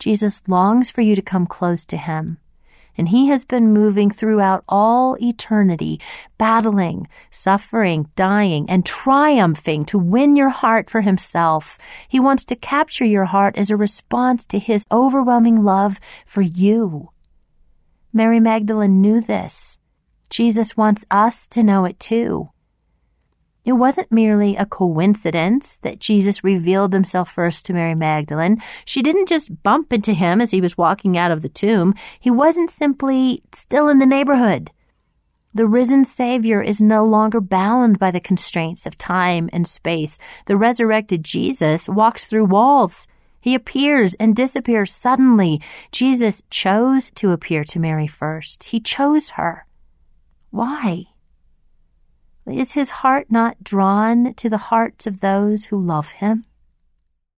Jesus longs for you to come close to him. And he has been moving throughout all eternity, battling, suffering, dying, and triumphing to win your heart for himself. He wants to capture your heart as a response to his overwhelming love for you. Mary Magdalene knew this. Jesus wants us to know it too. It wasn't merely a coincidence that Jesus revealed himself first to Mary Magdalene. She didn't just bump into him as he was walking out of the tomb. He wasn't simply still in the neighborhood. The risen Savior is no longer bound by the constraints of time and space. The resurrected Jesus walks through walls. He appears and disappears suddenly. Jesus chose to appear to Mary first. He chose her. Why? Is his heart not drawn to the hearts of those who love him?